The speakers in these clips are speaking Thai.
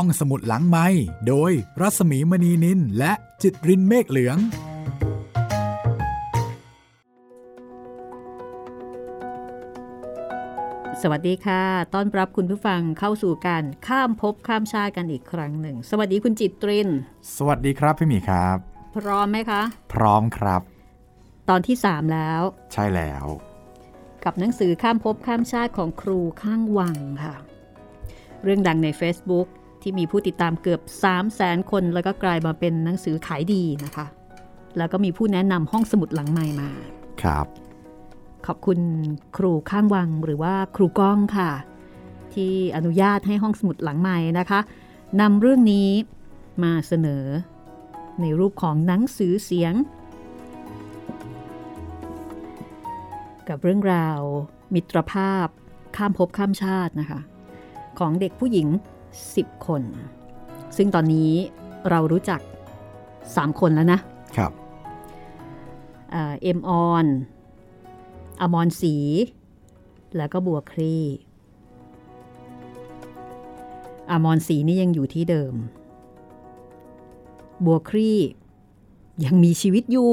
ห้องสมุดหลังไม้โดยรัสมีมณีนินและจิตรินเมฆเหลือง สวัสดีค่ะ ต้อนรับคุณผู้ฟังเข้าสู่การข้ามภพข้ามชาติกันอีกครั้งหนึ่ง สวัสดีคุณจิตริน สวัสดีครับพี่หมีครับ พร้อมไหมคะ พร้อมครับ ตอนที่ 3 แล้ว ใช่แล้ว กับหนังสือข้ามภพข้ามชาติของครูข้างวังค่ะเรื่องดังใน Facebook ที่มีผู้ติดตามเกือบ 3 0 0แสนคน แล้วก็กลายมาเป็นหนังสือขายดีนะคะ แล้วก็มีผู้แนะนำห้องสมุดหลังใหม่มา ครับ ขอบคุณครูข้างวังหรือว่าครูก้องค่ะ ที่อนุญาตให้ห้องสมุดหลังใหม่นะคะนำเรื่องนี้มาเสนอ ในรูปของหนังสือเสียง กับเรื่องราว มิตรภาพข้ามภพข้ามชาตินะคะ ของเด็กผู้หญิง 10 คน ซึ่งตอนนี้เรารู้จัก 3 คนแล้วนะ ครับเอ่อเอ็มออนอมรศรีแล้วก็บัวครีอมรศรีนี่ยังอยู่ที่เดิม บัวครียังมีชีวิตอยู่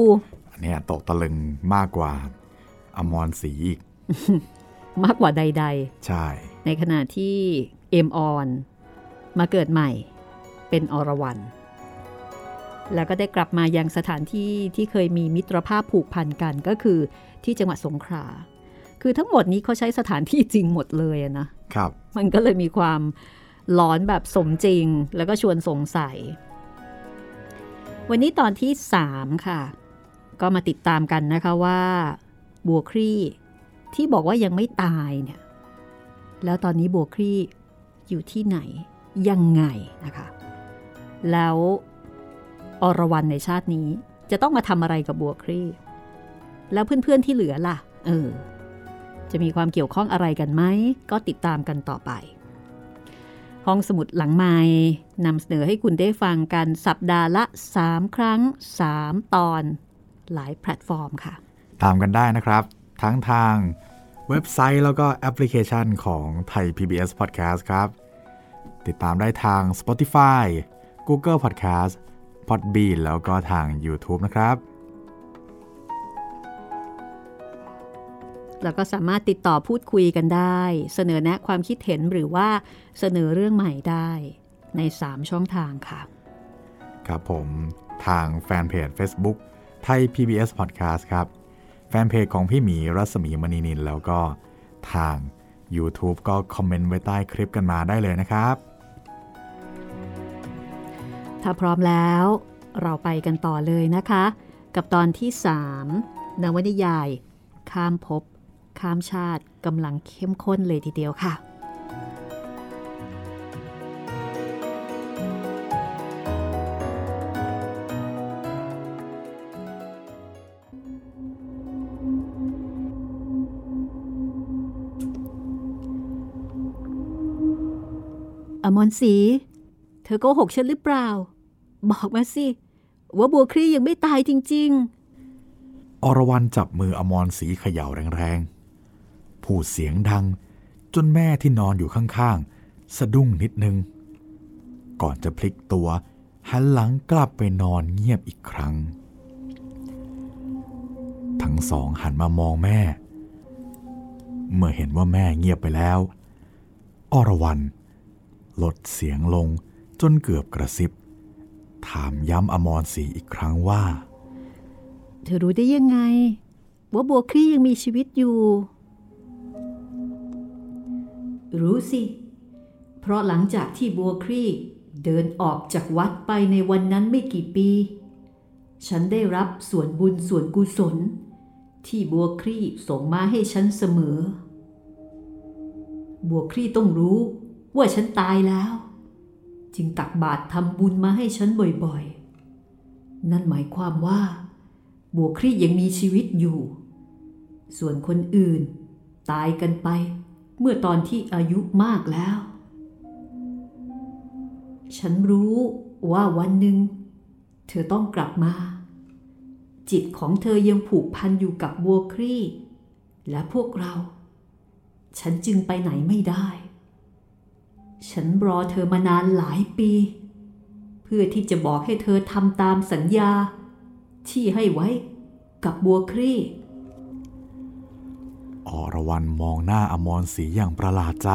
อันเนี้ยตกตะลึงมากกว่าอมรศรีอีก มากกว่าใดใช่ๆในขณะที่เอ็มออน มาเกิดใหม่ เป็นอรวรันแล้วก็ได้กลับมายังสถานที่ที่เคยมีมิตรภาพผูกพันกันก็คือที่จังหวัดสงขลาคือทั้งหมดนี้เขาใช้สถานที่จริงหมดเลยอะนะครับ มันก็เลยมีความหลอนแบบสมจริงแล้วก็ชวนสงสัย วันนี้ตอนที่ 3 ค่ะ ก็มาติดตามกันนะคะว่า บัวครี่ที่บอกว่ายังไม่ตายเนี่ย แล้วตอนนี้บัวครี่อยู่ที่ไหน ยังไงนะคะ แล้วอรวรันในชาตินี้จะต้องมาทำอะไรกับบัวครีแล้วเพื่อนๆที่เหลือล่ะ เออ จะมีความเกี่ยวข้องอะไรกันไหม ก็ติดตามกันต่อไป ห้องสมุดหลังไมค์นำเสนอให้คุณได้ฟังกันสัปดาห์ละ 3 ครั้ง 3 ตอน หลายแพลตฟอร์มค่ะ ตามกันได้นะครับ ทั้งทางเว็บไซต์แล้วก็แอปพลิเคชันของไทย PBS Podcast ครับ ติดตามได้ทาง Spotify Google Podcast Podbean แล้วก็ทาง YouTube นะครับ แล้วก็สามารถติดต่อพูดคุยกันได้ เสนอแนะความคิดเห็นหรือว่าเสนอเรื่องใหม่ได้ใน 3 ช่องทางค่ะ ครับผมทางแฟนเพจ Facebook ไทย PBS Podcast ครับ แฟนเพจของพี่หมีรัศมีมณีนินแล้วก็ทาง YouTube ก็คอมเมนต์ไว้ใต้คลิปกันมาได้เลยนะครับ ถ้าพร้อมแล้ว เราไปกันต่อเลยนะคะ กับตอนที่ 3นวนิยาย ข้ามภพข้ามชาติกำลังเข้มข้นเลยทีเดียวค่ะอมรศรีเธอโกหกฉันหรือเปล่า บอกมาสิ ว่าบัวครียังไม่ตายจริงอรวรันจับมืออมรศรีเขย่าแรงๆ พูดเสียงดัง จนแม่ที่นอนอยู่ข้างๆ สะดุ้งนิดนึง ก่อนจะพลิกตัว หันหลังกลับไปนอนเงียบอีกครั้ง ทั้งสองหันมามองแม่ เมื่อเห็นว่าแม่เงียบไปแล้ว อรวรันลดเสียงลงจนเกือบกระซิบ ถามย้ำอมรศรีอีกครั้งว่าๆเธอรู้ได้ยังไง ว่าบัวครี่ยังมีชีวิตอยู่ รู้สิ เพราะหลังจากที่บัวครี่เดินออกจากวัดไปในวันนั้นไม่กี่ปี ฉันได้รับส่วนบุญส่วนกุศล ที่บัวครี่ส่งมาให้ฉันเสมอ บัวครี่ต้องรู้ว่าฉันตายแล้ว จึงตักบาตรทำบุญมาให้ฉันบ่อยๆ นั่นหมายความว่า บัวครียังมีชีวิตอยู่ ส่วนคนอื่น ตายกันไป เมื่อตอนที่อายุมากแล้ว ฉันรู้ว่าวันหนึ่ง เธอต้องกลับมา จิตของเธอยังผูกพันอยู่กับบัวครีและพวกเรา ฉันจึงไปไหนไม่ได้ ฉฉันรอเธอมานานหลายปี เพื่อที่จะบอกให้เธอทำตามสัญญา ที่ให้ไว้กับบัวครี่อรวรันมองหน้าอมรศรีอย่างประหลาดใจ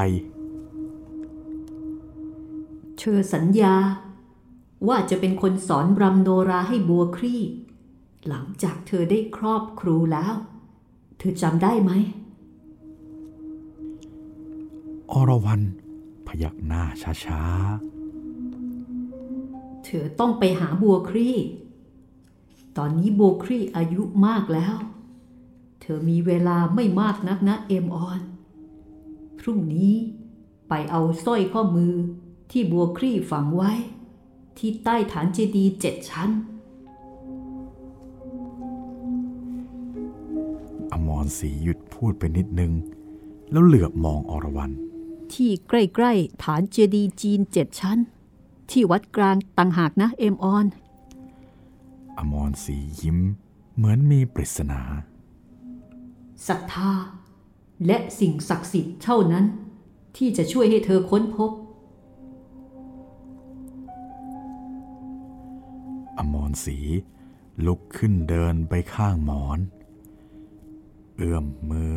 เธอสัญญา ว่าจะเป็นคนสอนรำโนราให้บัวครี่หลังจากเธอได้ครอบครูแล้ว เธอจำได้ไหมอรวรัน พยักหน้าช้าเธอต้องไปหาบัวครี่ตอนนี้บัวครี่อายุมากแล้ว เธอมีเวลาไม่มากนักนะเอมออน พรุ่งนี้ไปเอาสร้อยข้อมือที่บัวครี่ฝังไว้ ที่ใต้ฐานเจดีย์เจ็ดชั้นๆอมรศรีหยุดพูดไปนิดนึง แล้วเหลือบมองอรวรัน ที่ใกล้ๆ ฐานเจดีย์จีนเจ็ดชั้น ที่วัดกลางต่างหากนะเอมออน อมรศรียิ้ม เหมือนมีปริศนาศรัทธา และสิ่งศักดิ์สิทธิ์เท่านั้น ที่จะช่วยให้เธอค้นพบ อมรศรีลุกขึ้นเดินไปข้างหมอน เอื้อมมือ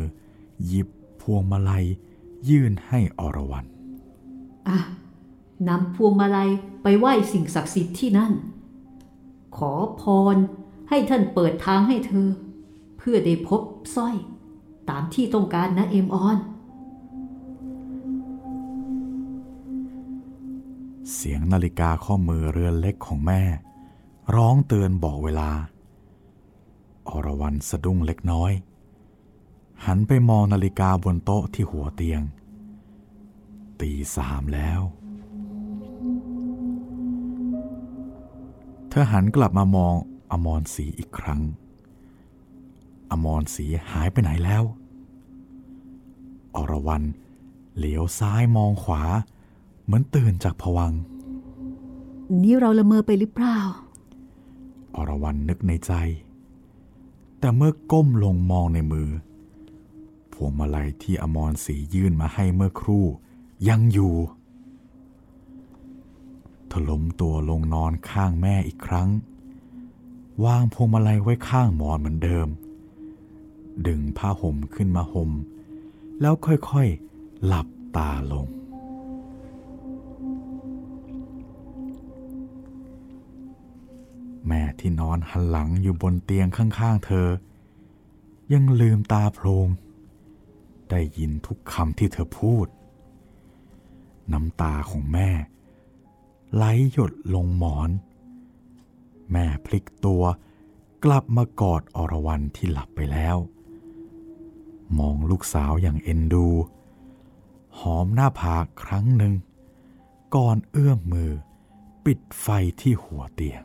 หยิบพวงมาลัย ยื่นให้อรวรันอะนำพวงมาลัยไปไหว้สิ่งศักดิ์สิทธิ์ที่นั่น ขอพรให้ท่านเปิดทางให้เธอ เพื่อได้พบสร้อย ตามที่ต้องการนะเอมออน เสียงนาฬิกาข้อมือเรือนเล็กของแม่ ร้องเตือนบอกเวลา อรวรันสะดุ้งเล็กน้อย หันไปมองนาฬิกาบนโต๊ะที่หัวเตียง ตีสามแล้ว เธอหันกลับมามองอมรศรีอีกครั้ง อมรศรีหายไปไหนแล้ว อรวรันเหลียวซ้ายมองขวา เหมือนตื่นจากผวังค์นี่เราละเมอไปหรือเปล่า อรวรันนึกในใจ แต่เมื่อก้มลงมองในมือพ วงมาลัยที่อมรศรียื่นมาให้เมื่อครู่ ยังอยู่เธอล้มตัวลงนอนข้างแม่อีกครั้ง วางพวงมาลัยไว้ข้างหมอนเหมือนเดิม ดึงผ้าห่มขึ้นมาห่ม แล้วค่อยๆ หลับตาลง แม่ที่นอนหันหลังอยู่บนเตียงข้างๆเธอ ยังลืมตาโพลง ได้ยินทุกคำที่เธอพูด น้ำตาของแม่ ไหลหยดลงหมอน แม่พลิกตัวกลับมากอดอรวรันที่หลับไปแล้ว มองลูกสาวอย่างเอ็นดู หอมหน้าผากครั้งหนึ่ง ก่อนเอื้อมมือ ปิดไฟที่หัวเตียง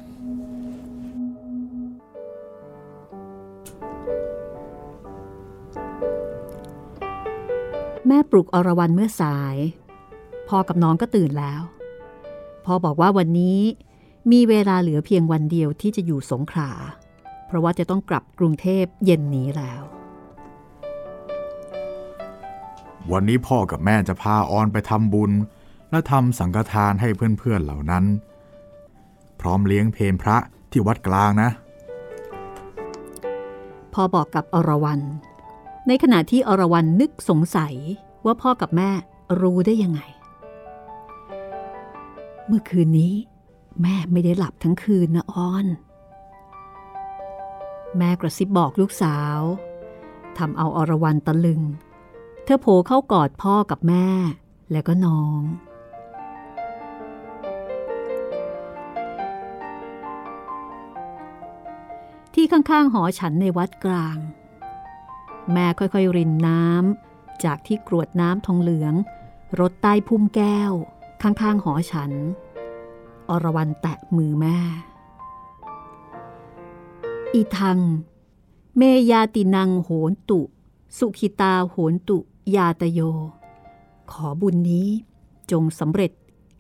แม่ปลุกอรวรันเมื่อสาย พ่อกับน้องก็ตื่นแล้ว พ่อบอกว่าวันนี้มีเวลาเหลือเพียงวันเดียวที่จะอยู่สงขลา เพราะว่าจะต้องกลับกรุงเทพเย็นนี้แล้ว วันนี้พ่อกับแม่จะพาออนไปทำบุญ และทำสังฆทานให้เพื่อนๆเหล่านั้น พร้อมเลี้ยงเพลพระที่วัดกลางนะ พ่อบอกกับอรวรัน ในขณะที่อรวรันนึกสงสัยว่าพ่อกับแม่รู้ได้ยังไง เมื่อคืนนี้ แม่ไม่ได้หลับทั้งคืนนะออน แม่กระซิบบอกลูกสาวทำเอาอรวรันตะลึง เธอโผล่เข้ากอดพ่อกับแม่ แล้วก็น้องที่ข้างๆ หอฉันในวัดกลาง แม่ค่อยๆ รินน้ำจากที่กรวดน้ำทองเหลืองรถใต้พุ่มแก้ว ข้างๆ หอฉัน อรวรันแตะมือแม่ อีทัง เมยาตินังโหนตุ สุขิตาโหนตุยาตโย ขอบุญนี้จงสำเร็จ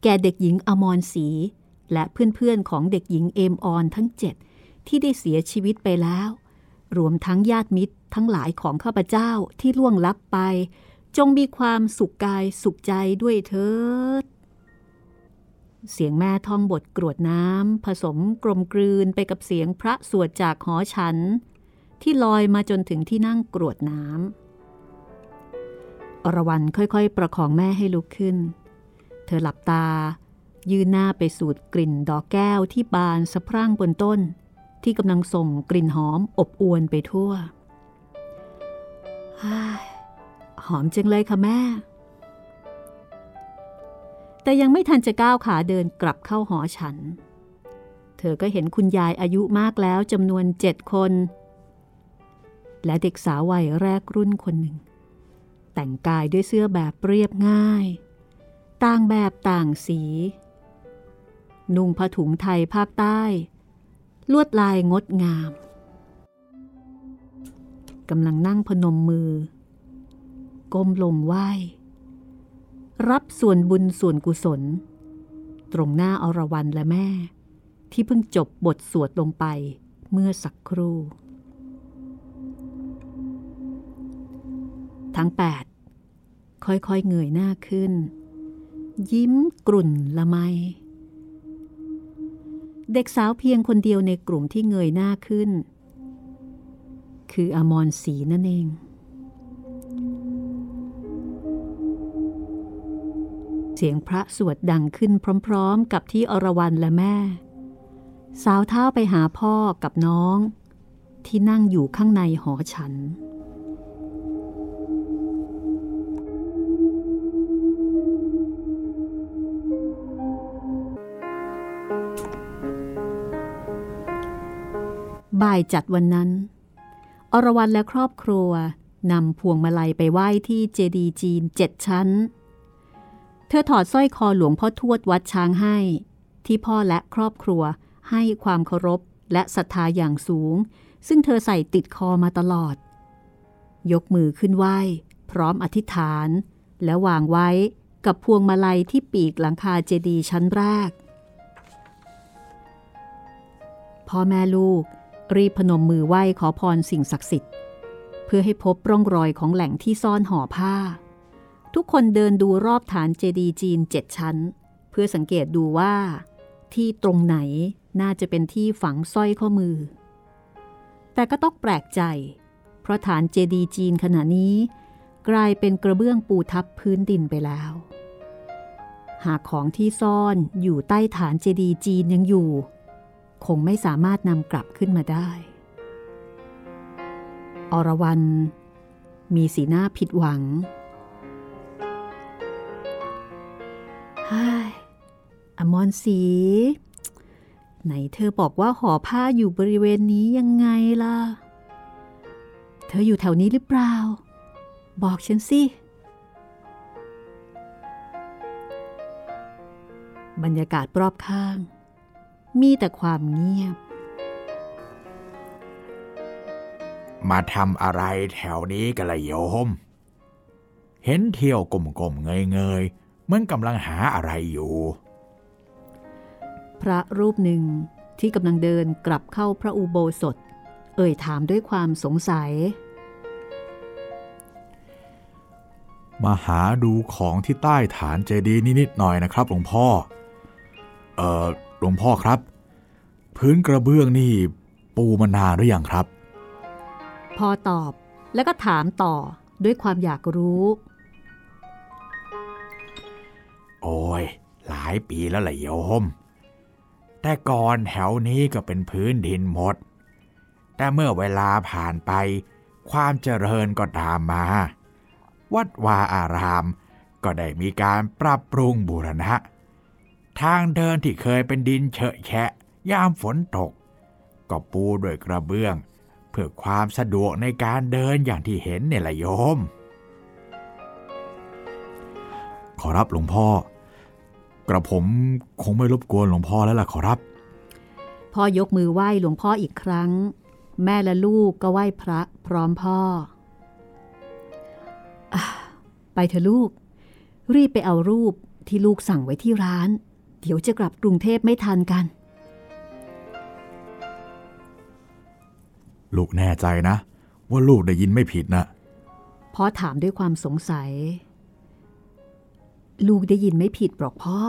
แก่เด็กหญิงอมรศรีและเพื่อนๆของเด็กหญิงเอมออนทั้งเจ็ดที่ได้เสียชีวิตไปแล้ว รวมทั้งญาติมิตร ทั้งหลายของข้าพเจ้าที่ล่วงลับไป จงมีความสุขกายสุขใจด้วยเถิด เสียงแม่ท่องบทกรวดน้ำผสมกลมกลืนไปกับเสียงพระสวดจากหอฉัน ที่ลอยมาจนถึงที่นั่งกรวดน้ำอรวรันค่อยๆ ประคองแม่ให้ลุกขึ้น เธอหลับตา ยืนหน้าไปสูดกลิ่นดอกแก้วที่บานสะพรั่งบนต้น ที่กำลังส่งกลิ่นหอมอบอวนไปทั่ว หอมจังเลยค่ะแม่ แต่ยังไม่ทันจะก้าวขาเดินกลับเข้าหอฉัน เธอก็เห็นคุณยายอายุมากแล้วจำนวนเจ็ดคน และเด็กสาววัยแรกรุ่นคนหนึ่ง แต่งกายด้วยเสื้อแบบเรียบง่าย ต่างแบบต่างสี นุ่งผ้าถุงไทยภาคใต้ ลวดลายงดงาม กำลังนั่งพนมมือ ก้มลงไหว้รับส่วนบุญส่วนกุศล ตรงหน้าอรวรันและแม่ ที่เพิ่งจบบทสวดลงไปเมื่อสักครู่ ทั้งแปดค่อยๆเงยหน้าขึ้น ยิ้มกลุ่นละไม เด็กสาวเพียงคนเดียวในกลุ่มที่เงยหน้าขึ้น คืออมรศีนั่นเอง เสียงพระสวดดังขึ้นพร้อมๆ กับที่อรวรันและแม่ สาวเท้าไปหาพ่อกับน้อง ที่นั่งอยู่ข้างในหอฉันบ่ายจัดวันนั้น อรวรันและครอบครัวนำพวงมาลัยไปไหว้ที่เจดีจีนเจ็ดชั้น เธอถอดสร้อยคอหลวงพ่อทวดวัดช้างให้ ที่พ่อและครอบครัวให้ความเคารพและศรัทธาอย่างสูง ซึ่งเธอใส่ติดคอมาตลอด ยกมือขึ้นไหว้ พร้อมอธิษฐาน และวางไว้กับพวงมาลัยที่ปีกหลังคาเจดีย์ชั้นแรก พ่อแม่ลูก รีบพนมมือไหว้ขอพรสิ่งศักดิ์สิทธิ์ เพื่อให้พบร่องรอยของแหล่งที่ซ่อนห่อผ้า ทุกคนเดินดูรอบฐานเจดีย์จีนเจ็ดชั้น เพื่อสังเกตดูว่า ที่ตรงไหนน่าจะเป็นที่ฝังสร้อยข้อมือ แต่ก็ต้องแปลกใจ เพราะฐานเจดีย์จีนขณะนี้ กลายเป็นกระเบื้องปูทับพื้นดินไปแล้ว หากของที่ซ่อนอยู่ใต้ฐานเจดีย์จีนยังอยู่ คงไม่สามารถนำกลับขึ้นมาได้ อรวรันมีสีหน้าผิดหวังฮ้อมรสีไหนเธอบอกว่าห่อผ้าอยู่บริเวณนี้ยังไงล่ะ เธออยู่แถวนี้หรือเปล่า บอกฉันสิ บรรยากาศรอบข้าง มีแต่ความเงียบ มาทำอะไรแถวนี้กันละโยม เห็นเที่ยวกลมๆเงยๆเหมือนกำลังหาอะไรอยู่ พระรูปหนึ่งที่กำลังเดินกลับเข้าพระอุโบสถ เอ่ยถามด้วยความสงสัย มาหาดูของที่ใต้ฐานเจดีย์นิดหน่อยนะครับหลวงพ่อ เอ่อ หลวงพ่อครับ พื้นกระเบื้องนี่ปูมานานหรือยังครับ พอตอบแล้วก็ถามต่อด้วยความอยากรู้ โอ้ย หลายปีแล้วละโยม แต่ก่อนแถวนี้ก็เป็นพื้นดินหมด แต่เมื่อเวลาผ่านไป ความเจริญก็ตามมา วัดวาอารามก็ได้มีการปรับปรุงบูรณะ ทางเดินที่เคยเป็นดินเฉอะแฉะ ยามฝนตก ก็ปูด้วยกระเบื้อง เพื่อความสะดวกในการเดินอย่างที่เห็นเนี่ยละโยม ขอรับหลวงพ่อ กระผมคงไม่รบกวนหลวงพ่อแล้วล่ะขอรับ พ่อยกมือไหว้หลวงพ่ออีกครั้ง แม่และลูกก็ไหว้พระพร้อมพ่ออไปเถอะลูก รีบไปเอารูปที่ลูกสั่งไว้ที่ร้าน เดี๋ยวจะกลับกรุงเทพไม่ทันกัน ลูกแน่ใจนะ ว่าลูกได้ยินไม่ผิดนะพ่อถามด้วยความสงสัย ลูกได้ยินไม่ผิดหรอกพ่อ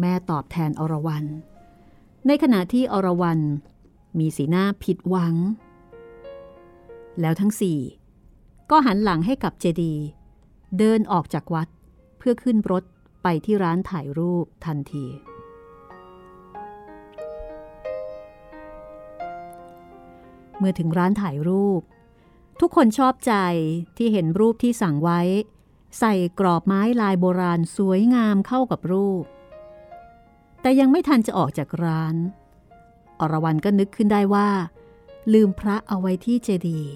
แม่ตอบแทนอรวรันในขณะที่อรวรันมีสีหน้าผิดหวัง แล้วทั้งสี่ก็หันหลังให้กับเจดี เดินออกจากวัดเพื่อขึ้นรถ ไปที่ร้านถ่ายรูปทันที เมื่อถึงร้านถ่ายรูป ทุกคนชอบใจที่เห็นรูปที่สั่งไว้ ใส่กรอบไม้ลายโบราณสวยงามเข้ากับรูป แต่ยังไม่ทันจะออกจากร้าน อรวรันก็นึกขึ้นได้ว่า ลืมพระเอาไว้ที่เจดีย์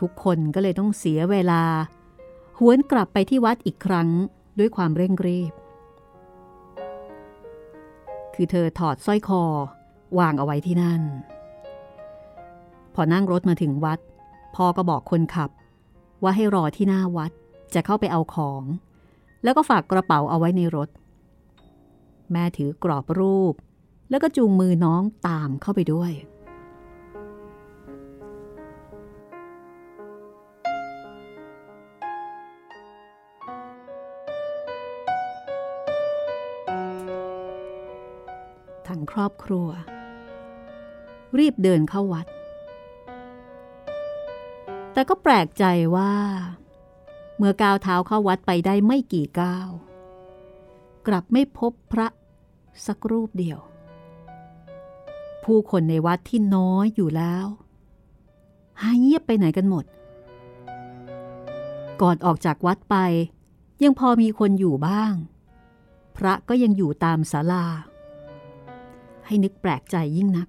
ทุกคนก็เลยต้องเสียเวลา หวนกลับไปที่วัดอีกครั้งด้วยความเร่งรีบ คือเธอถอดสร้อยคอ วางเอาไว้ที่นั่น พอนั่งรถมาถึงวัด พ่อก็บอกคนขับ ว่าให้รอที่หน้าวัดจะเข้าไปเอาของ แล้วก็ฝากกระเป๋าเอาไว้ในรถ แม่ถือกรอบรูป แล้วก็จูงมือน้องตามเข้าไปด้วย ครอบครัว รีบเดินเข้าวัด แต่ก็แปลกใจว่า เมื่อก้าวเท้าเข้าวัดไปได้ไม่กี่ก้าว กลับไม่พบพระสักรูปเดียว ผู้คนในวัดที่น้อยอยู่แล้วหายเงียบไปไหนกันหมด ก่อนออกจากวัดไป ยังพอมีคนอยู่บ้าง พระก็ยังอยู่ตามศาลา ให้นึกแปลกใจยิ่งนัก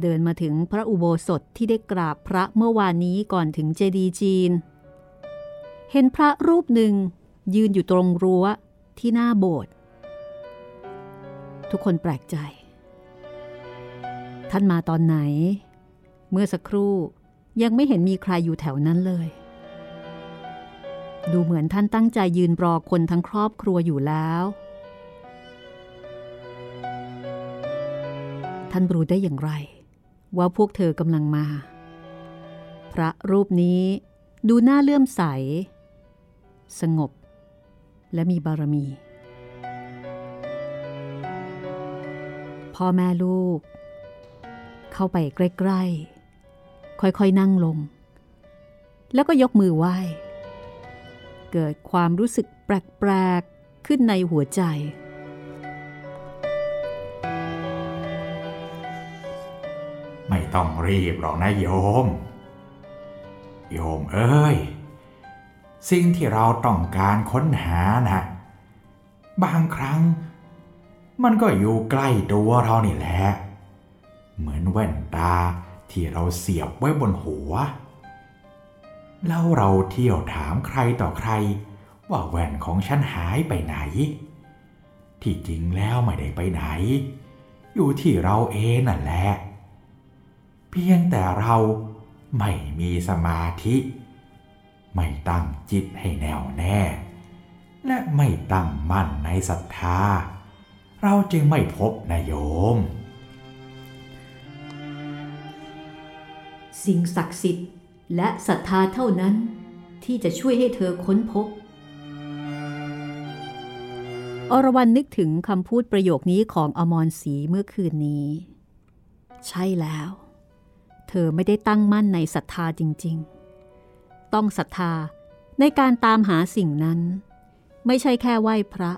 เดินมาถึงพระอุโบสถที่ได้กราบพระเมื่อวานนี้ก่อนถึงเจดีย์จีน เห็นพระรูปหนึ่งยืนอยู่ตรงรั้วที่หน้าโบสถ์ทุกคนแปลกใจ ท่านมาตอนไหน เมื่อสักครู่ยังไม่เห็นมีใครอยู่แถวนั้นเลย ดูเหมือนท่านตั้งใจยืนรอคนทั้งครอบครัวอยู่แล้ว ท่านรู้ได้อย่างไร ว่าพวกเธอกำลังมา พระรูปนี้ดูหน่าเลื่อมใส สงบ และมีบารมี พ่อแม่ลูก เข้าไปใกล้ๆ ค่อยๆนั่งลง แล้วก็ยกมือไหว้ เกิดความรู้สึกแปลกๆ ขึ้นในหัวใจ ต้องรีบหรอกนะโยม โยมเอ้ย สิ่งที่เราต้องการค้นหานะบางครั้ง มันก็อยู่ใกล้ตัวเรานี่แหละ เหมือนแว่นตาที่เราเสียบไว้บนหัว แล้วเราเที่ยวถามใครต่อใคร ว่าแว่นของฉันหายไปไหน ที่จริงแล้วไม่ได้ไปไหน อยู่ที่เราเองนั่นแหละ เพียงแต่เราไม่มีสมาธิ ไม่ตั้งจิตให้แน่วแน่ และไม่ตั้งมั่นในศรัทธา เราจึงไม่พบนายโยม สิ่งศักดิ์สิทธิ์และศรัทธาเท่านั้นที่จะช่วยให้เธอค้นพบ อรวรันนึกถึงคำพูดประโยคนี้ของอมรศรีเมื่อคืนนี้ ใช่แล้ว เธอไม่ได้ตั้งมั่นในศรัทธาจริง ๆ ต้องศรัทธาในการตามหาสิ่งนั้น ไม่ใช่แค่ไหว้พระ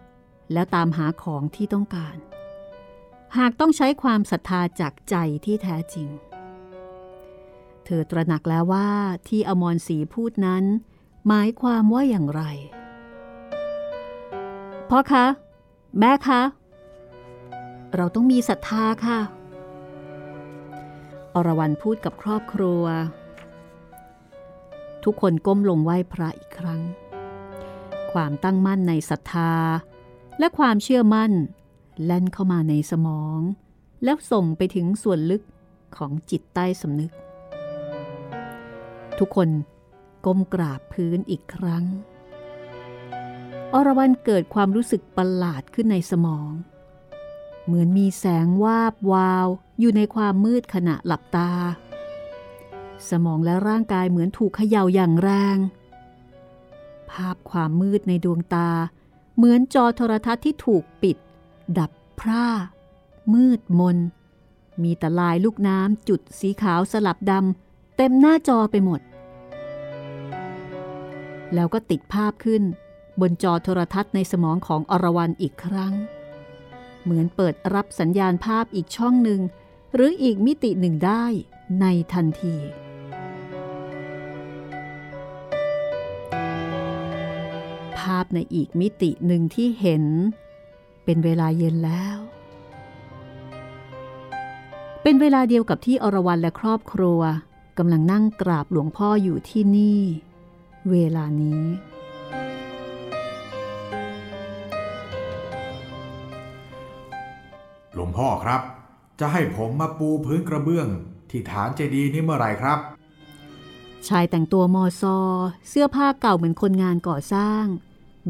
แล้วตามหาของที่ต้องการ หากต้องใช้ความศรัทธาจากใจที่แท้จริง เธอตระหนักแล้วว่าที่อมรศรีพูดนั้น หมายความว่าอย่างไรพ่อคะ แม่คะ เราต้องมีศรัทธาค่ะ อรวรันพูดกับครอบครัว ทุกคนก้มลงไหว้พระอีกครั้ง ความตั้งมั่นในศรัทธา และความเชื่อมั่น แล่นเข้ามาในสมอง แล้วส่งไปถึงส่วนลึกของจิตใต้สำนึก ทุกคนก้มกราบพื้นอีกครั้ง อรวรันเกิดความรู้สึกประหลาดขึ้นในสมองเเหมือนมีแสงวาบวาวอยู่ในความมืดขณะหลับตา สมองและร่างกายเหมือนถูกเขย่าอย่างแรง ภาพความมืดในดวงตา เหมือนจอโทรทัศน์ที่ถูกปิด ดับพร่า มืดมน มีแต่ลายลูกน้ำจุดสีขาวสลับดำเต็มหน้าจอไปหมด แล้วก็ติดภาพขึ้นบนจอโทรทัศน์ในสมองของอรวรันอีกครั้ง เหมือนเปิดรับสัญญาณภาพอีกช่องหนึ่ง หรืออีกมิติหนึ่งได้ในทันที ภาพในอีกมิติหนึ่งที่เห็น เป็นเวลาเย็นแล้ว เป็นเวลาเดียวกับที่อรวรันและครอบครัวกำลังนั่งกราบหลวงพ่ออยู่ที่นี่ เวลานี้ วงพ่อครับ จะให้ผมมาปูพื้นกระเบื้องที่ฐานเจดีย์นี้เมื่อไหร่ครับ ชายแต่งตัวมอซอ เสื้อผ้าเก่าเหมือนคนงานก่อสร้าง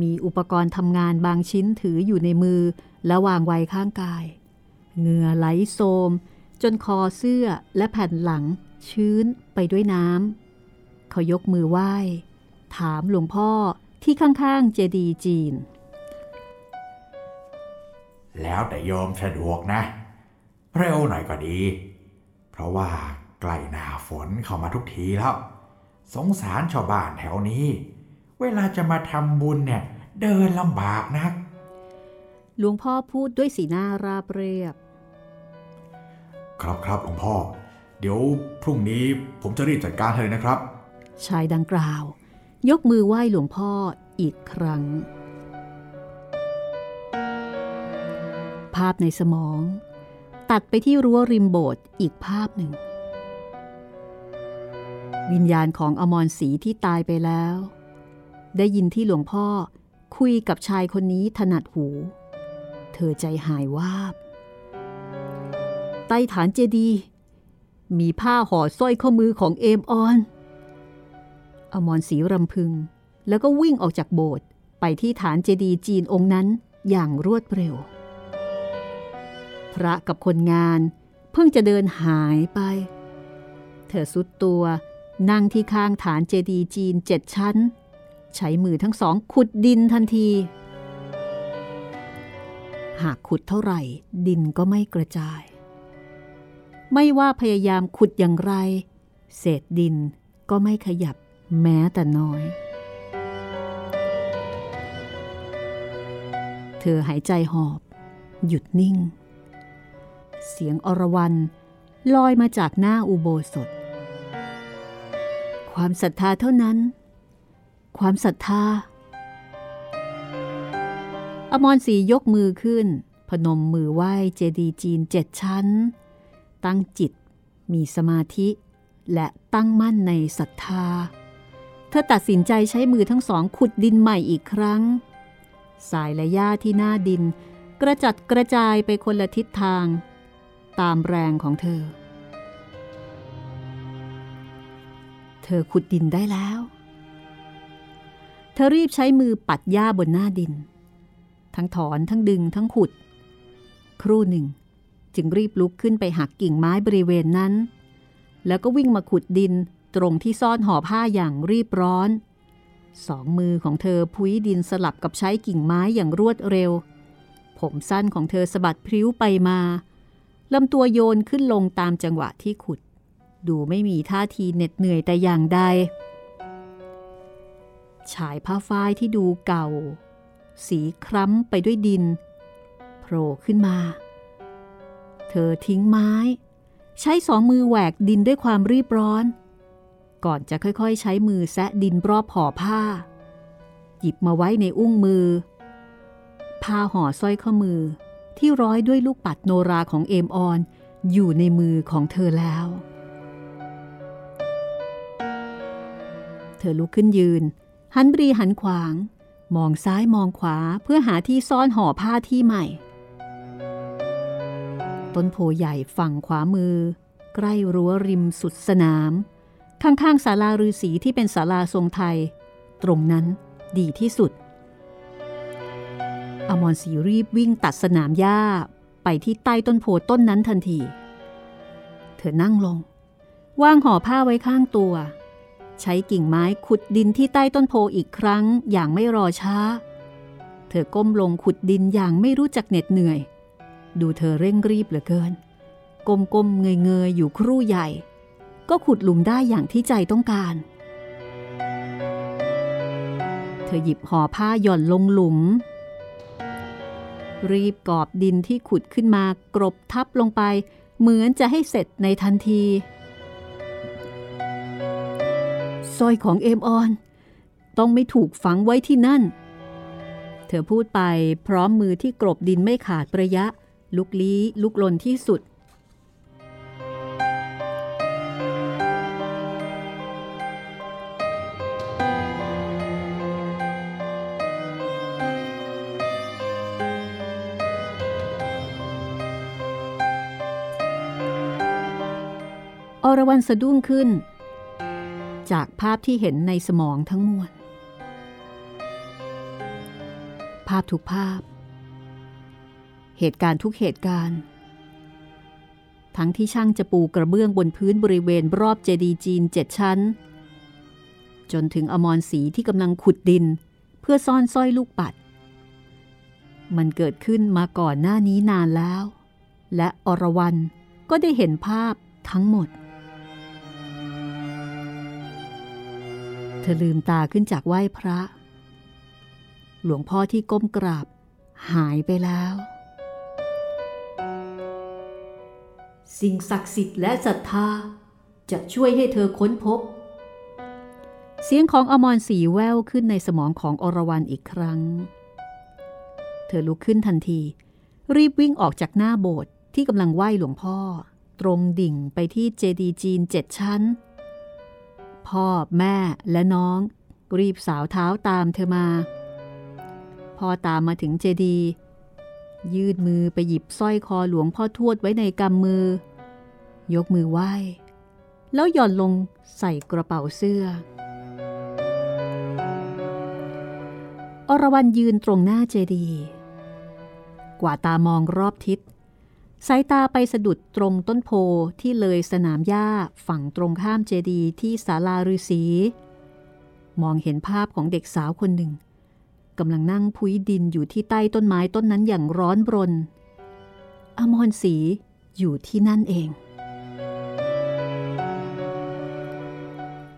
มีอุปกรณ์ทำงานบางชิ้นถืออยู่ในมือและวางไว้ข้างกาย เหงื่อไหลโซม จนคอเสื้อและแผ่นหลัง ชื้นไปด้วยน้ำเขายกมือไหว้ ถามหลวงพ่อที่ข้างๆเจดีย์จีน แล้วแต่โยมสะดวกนะ เร็วหน่อยก็ดี เพราะว่าใกล้หน้าฝนเข้ามาทุกทีแล้ว สงสารชาวบ้านแถวนี้ เวลาจะมาทำบุญเนี่ยเดินลำบากนัก หลวงพ่อพูดด้วยสีหน้าราบเรียบ ครับครับหลวงพ่อ เดี๋ยวพรุ่งนี้ผมจะรีบจัดการให้เลยนะครับ ชายดังกล่าว ยกมือไหว้หลวงพ่ออีกครั้ง ภาพในสมอง ตัดไปที่รั้วริมโบสถ์อีกภาพหนึ่ง วิญญาณของอมรศรีที่ตายไปแล้ว ได้ยินที่หลวงพ่อคุยกับชายคนนี้ถนัดหู เธอใจหายวาบ ใต้ฐานเจดี มีผ้าห่อสร้อยข้อมือของเอมออน อมรศรีรำพึง แล้วก็วิ่งออกจากโบสถ์ไปที่ฐานเจดีจีนองค์นั้นอย่างรวดเร็ว พระกับคนงาน เพิ่งจะเดินหายไป เธอสุดตัวนั่งที่ข้างฐานเจดีย์จีนเจ็ดชั้น ใช้มือทั้งสองขุดดินทันที หากขุดเท่าไหร่ดินก็ไม่กระจาย ไม่ว่าพยายามขุดอย่างไร เศษดินก็ไม่ขยับแม้แต่น้อย เธอหายใจหอบ หยุดนิ่ง เสียงอรวรันลอยมาจากหน้าอุโบสถ ความศรัทธาเท่านั้น ความศรัทธา อมรศรียกมือขึ้น พนมมือไหว้เจดีย์จีนเจ็ดชั้น ตั้งจิต มีสมาธิ และตั้งมั่นในศรัทธา เธอตัดสินใจใช้มือทั้งสองขุดดินใหม่อีกครั้ง สายและหญ้าที่หน้าดิน กระจัดกระจายไปคนละทิศทาง ตามแรงของเธอ เธอขุดดินได้แล้ว เธอรีบใช้มือปัดหญ้าบนหน้าดิน ทั้งถอนทั้งดึงทั้งขุด ครู่หนึ่ง จึงรีบลุกขึ้นไปหักกิ่งไม้บริเวณนั้น แล้วก็วิ่งมาขุดดินตรงที่ซ่อนห่อผ้าอย่างรีบร้อน สองมือของเธอพุ้ยดินสลับกับใช้กิ่งไม้อย่างรวดเร็ว ผมสั้นของเธอสะบัดพริ้วไปมา ลำตัวโยนขึ้นลงตามจังหวะที่ขุด ดูไม่มีท่าทีเหน็ดเหนื่อยแต่อย่างใดฉายผ้าฝ้ายที่ดูเก่า สีคล้ำไปด้วยดินโผล่ขึ้นมา เธอทิ้งไม้ ใช้สองมือแหวกดินด้วยความรีบร้อน ก่อนจะค่อยๆ ใช้มือแซะดินรอบห่อผ้า หยิบมาไว้ในอุ้งมือ ผ้าห่อสร้อยข้อมือ ที่ร้อยด้วยลูกปัดโนราของเอมออน อยู่ในมือของเธอแล้ว เธอลุกขึ้นยืน หันบรีหันขวาง มองซ้ายมองขวาเพื่อหาที่ซ่อนห่อผ้าที่ใหม่ ต้นโพใหญ่ฝั่งขวามือ ใกล้รั้วริมสุดสนาม ข้างๆศาลาฤาษีที่เป็นศาลาทรงไทย ตรงนั้นดีที่สุด อมรศรีรีบวิ่งตัดสนามหญ้าไปที่ใต้ต้นโพต้นนั้นทันที เธอนั่งลง วางห่อผ้าไว้ข้างตัว ใช้กิ่งไม้ขุดดินที่ใต้ต้นโพอีกครั้งอย่างไม่รอช้า เธอก้มลงขุดดินอย่างไม่รู้จักเหน็ดเหนื่อย ดูเธอเร่งรีบเหลือเกิน ก้มๆเงยๆอยู่ครู่ใหญ่ ก็ขุดหลุมได้อย่างที่ใจต้องการเธอหยิบห่อผ้าหย่อนลงหลุม รีบกอบดินที่ขุดขึ้นมากรบทับลงไป เหมือนจะให้เสร็จในทันทีสร้อยของเอมออน ต้องไม่ถูกฝังไว้ที่นั่น เธอพูดไปพร้อมมือที่กรบดินไม่ขาดประยะ ลุกลี้ลุกลนที่สุด วันสะดุ้งขึ้น จากภาพที่เห็นในสมองทั้งมวล ภาพทุกภาพ เหตุการณ์ทุกเหตุการณ์ ทั้งที่ช่างจะปูกระเบื้องบนพื้นบริเวณรอบเจดีย์จีนเจ็ดชั้น จนถึงอมรสีที่กำลังขุดดินเพื่อซ่อนสร้อยลูกปัด มันเกิดขึ้นมาก่อนหน้านี้นานแล้ว และอรวรันก็ได้เห็นภาพทั้งหมด เธอลืมตาขึ้นจากไหว้พระ หลวงพ่อที่ก้มกราบ หายไปแล้ว สิ่งศักดิ์สิทธิ์และศรัทธา จะช่วยให้เธอค้นพบ เสียงของอมรศรีแววขึ้นในสมองของอรวรันอีกครั้ง เธอลุกขึ้นทันที รีบวิ่งออกจากหน้าโบสถ์ที่กำลังไหว้หลวงพ่อ ตรงดิ่งไปที่เจดีย์จีนเจ็ดชั้น พ่อแม่และน้อง รีบสาวเท้าตามเธอมาพ่อตามมาถึงเจดีย์ยืดมือไปหยิบสร้อยคอหลวงพ่อทวดไว้ในกำมือ ยกมือไหว้ แล้วหย่อนลงใส่กระเป๋าเสื้อ อรวรันยืนตรงหน้าเจดีย์กว่าตามองรอบทิศ สายตาไปสะดุดตรงต้นโพที่เลยสนามหญ้าฝั่งตรงข้ามเจดีย์ที่ศาลาฤาษีมองเห็นภาพของเด็กสาวคนหนึ่งกำลังนั่งพุ้ยดินอยู่ที่ใต้ต้นไม้ต้นนั้นอย่างร้อนรน อมรศรีอยู่ที่นั่นเอง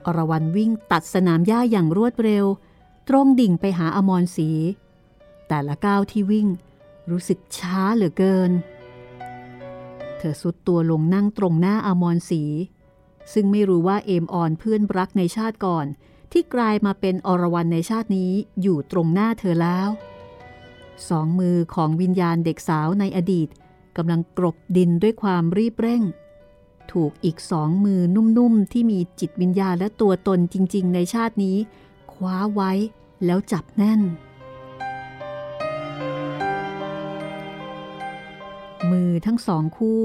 อรวรันวิ่งตัดสนามหญ้าอย่างรวดเร็ว ตรงดิ่งไปหาอมรศรีแต่ละก้าวที่วิ่งรู้สึกช้าเหลือเกิน เธอสุดตัวลงนั่งตรงหน้าอมรศรีซึ่งไม่รู้ว่าเอมออนเพื่อนรักในชาติก่อน ที่กลายมาเป็นอรวรันในชาตินี้อยู่ตรงหน้าเธอแล้ว สองมือของวิญญาณเด็กสาวในอดีตกำลังกรบดินด้วยความรีบเร่ง ถูกอีกสองมือนุ่มๆ ที่มีจิตวิญญาณและตัวตนจริงๆ ในชาตินี้ คว้าไว้แล้วจับแน่น มือทั้งสองคู่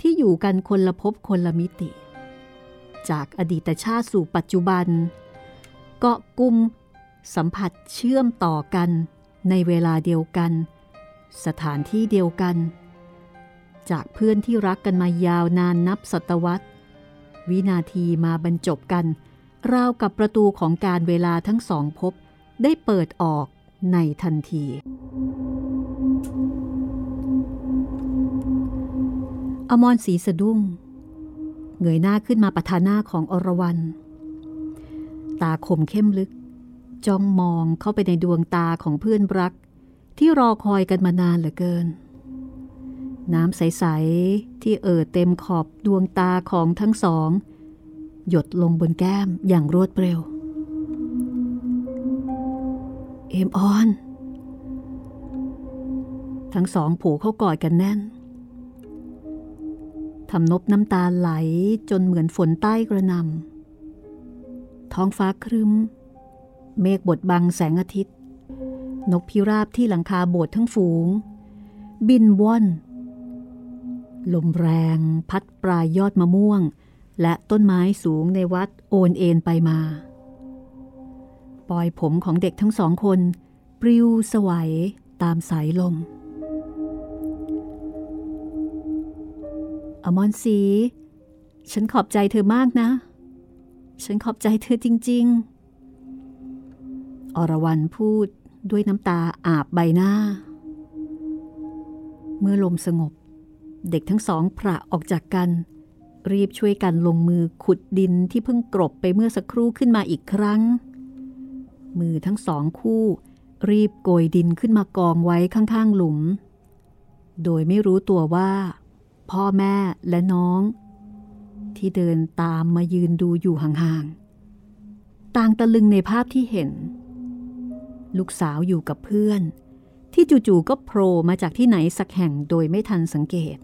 ที่อยู่กันคนละภพคนละมิติ จากอดีตชาติสู่ปัจจุบัน เกาะกุม สัมผัสเชื่อมต่อกันในเวลาเดียวกัน สถานที่เดียวกัน จากเพื่อนที่รักกันมายาวนานนับศตวรรษ วินาทีมาบรรจบกัน ราวกับประตูของการเวลาทั้งสองพบได้เปิดออกในทันที อมรศรีสะดุ้ง เงยหน้าขึ้นมาประทานหน้าของอรวรันตาคมเข้มลึก จ้องมองเข้าไปในดวงตาของเพื่อนรัก ที่รอคอยกันมานานเหลือเกิน น้ำใส ๆ ที่เอ่อเต็มขอบดวงตาของทั้งสอง หยดลงบนแก้มอย่างรวดเร็ว เอมออน ทั้งสองผูกเข้ากอดกันแน่น ทำนบน้ำตาไหลจนเหมือนฝนใต้กระนำท้องฟ้าครึ้ม เมฆบดบังแสงอาทิตย์ นกพิราบที่หลังคาโบสถ์ทั้งฝูง บินว่อน ลมแรงพัดปลายยอดมะม่วง และต้นไม้สูงในวัดโอนเอ็นไปมา ปลอยผมของเด็กทั้งสองคน ปลิวสวัยตามสายลม อมรศรีฉันขอบใจเธอมากนะ ฉันขอบใจเธอจริง ๆ อรวรันพูดด้วยน้ำตาอาบใบหน้า เมื่อลมสงบ เด็กทั้งสองพระออกจากกัน รีบช่วยกันลงมือขุดดินที่เพิ่งกรบไปเมื่อสักครู่ขึ้นมาอีกครั้ง มือทั้งสองคู่รีบโกยดินขึ้นมากองไว้ข้างๆหลุม โดยไม่รู้ตัวว่า พ่อแม่และน้อง ที่เดินตามมายืนดูอยู่ห่างๆ ต่างตะลึงในภาพที่เห็น ลูกสาวอยู่กับเพื่อน ที่จู่ๆก็โผล่มาจากที่ไหนสักแห่งโดยไม่ทันสังเกต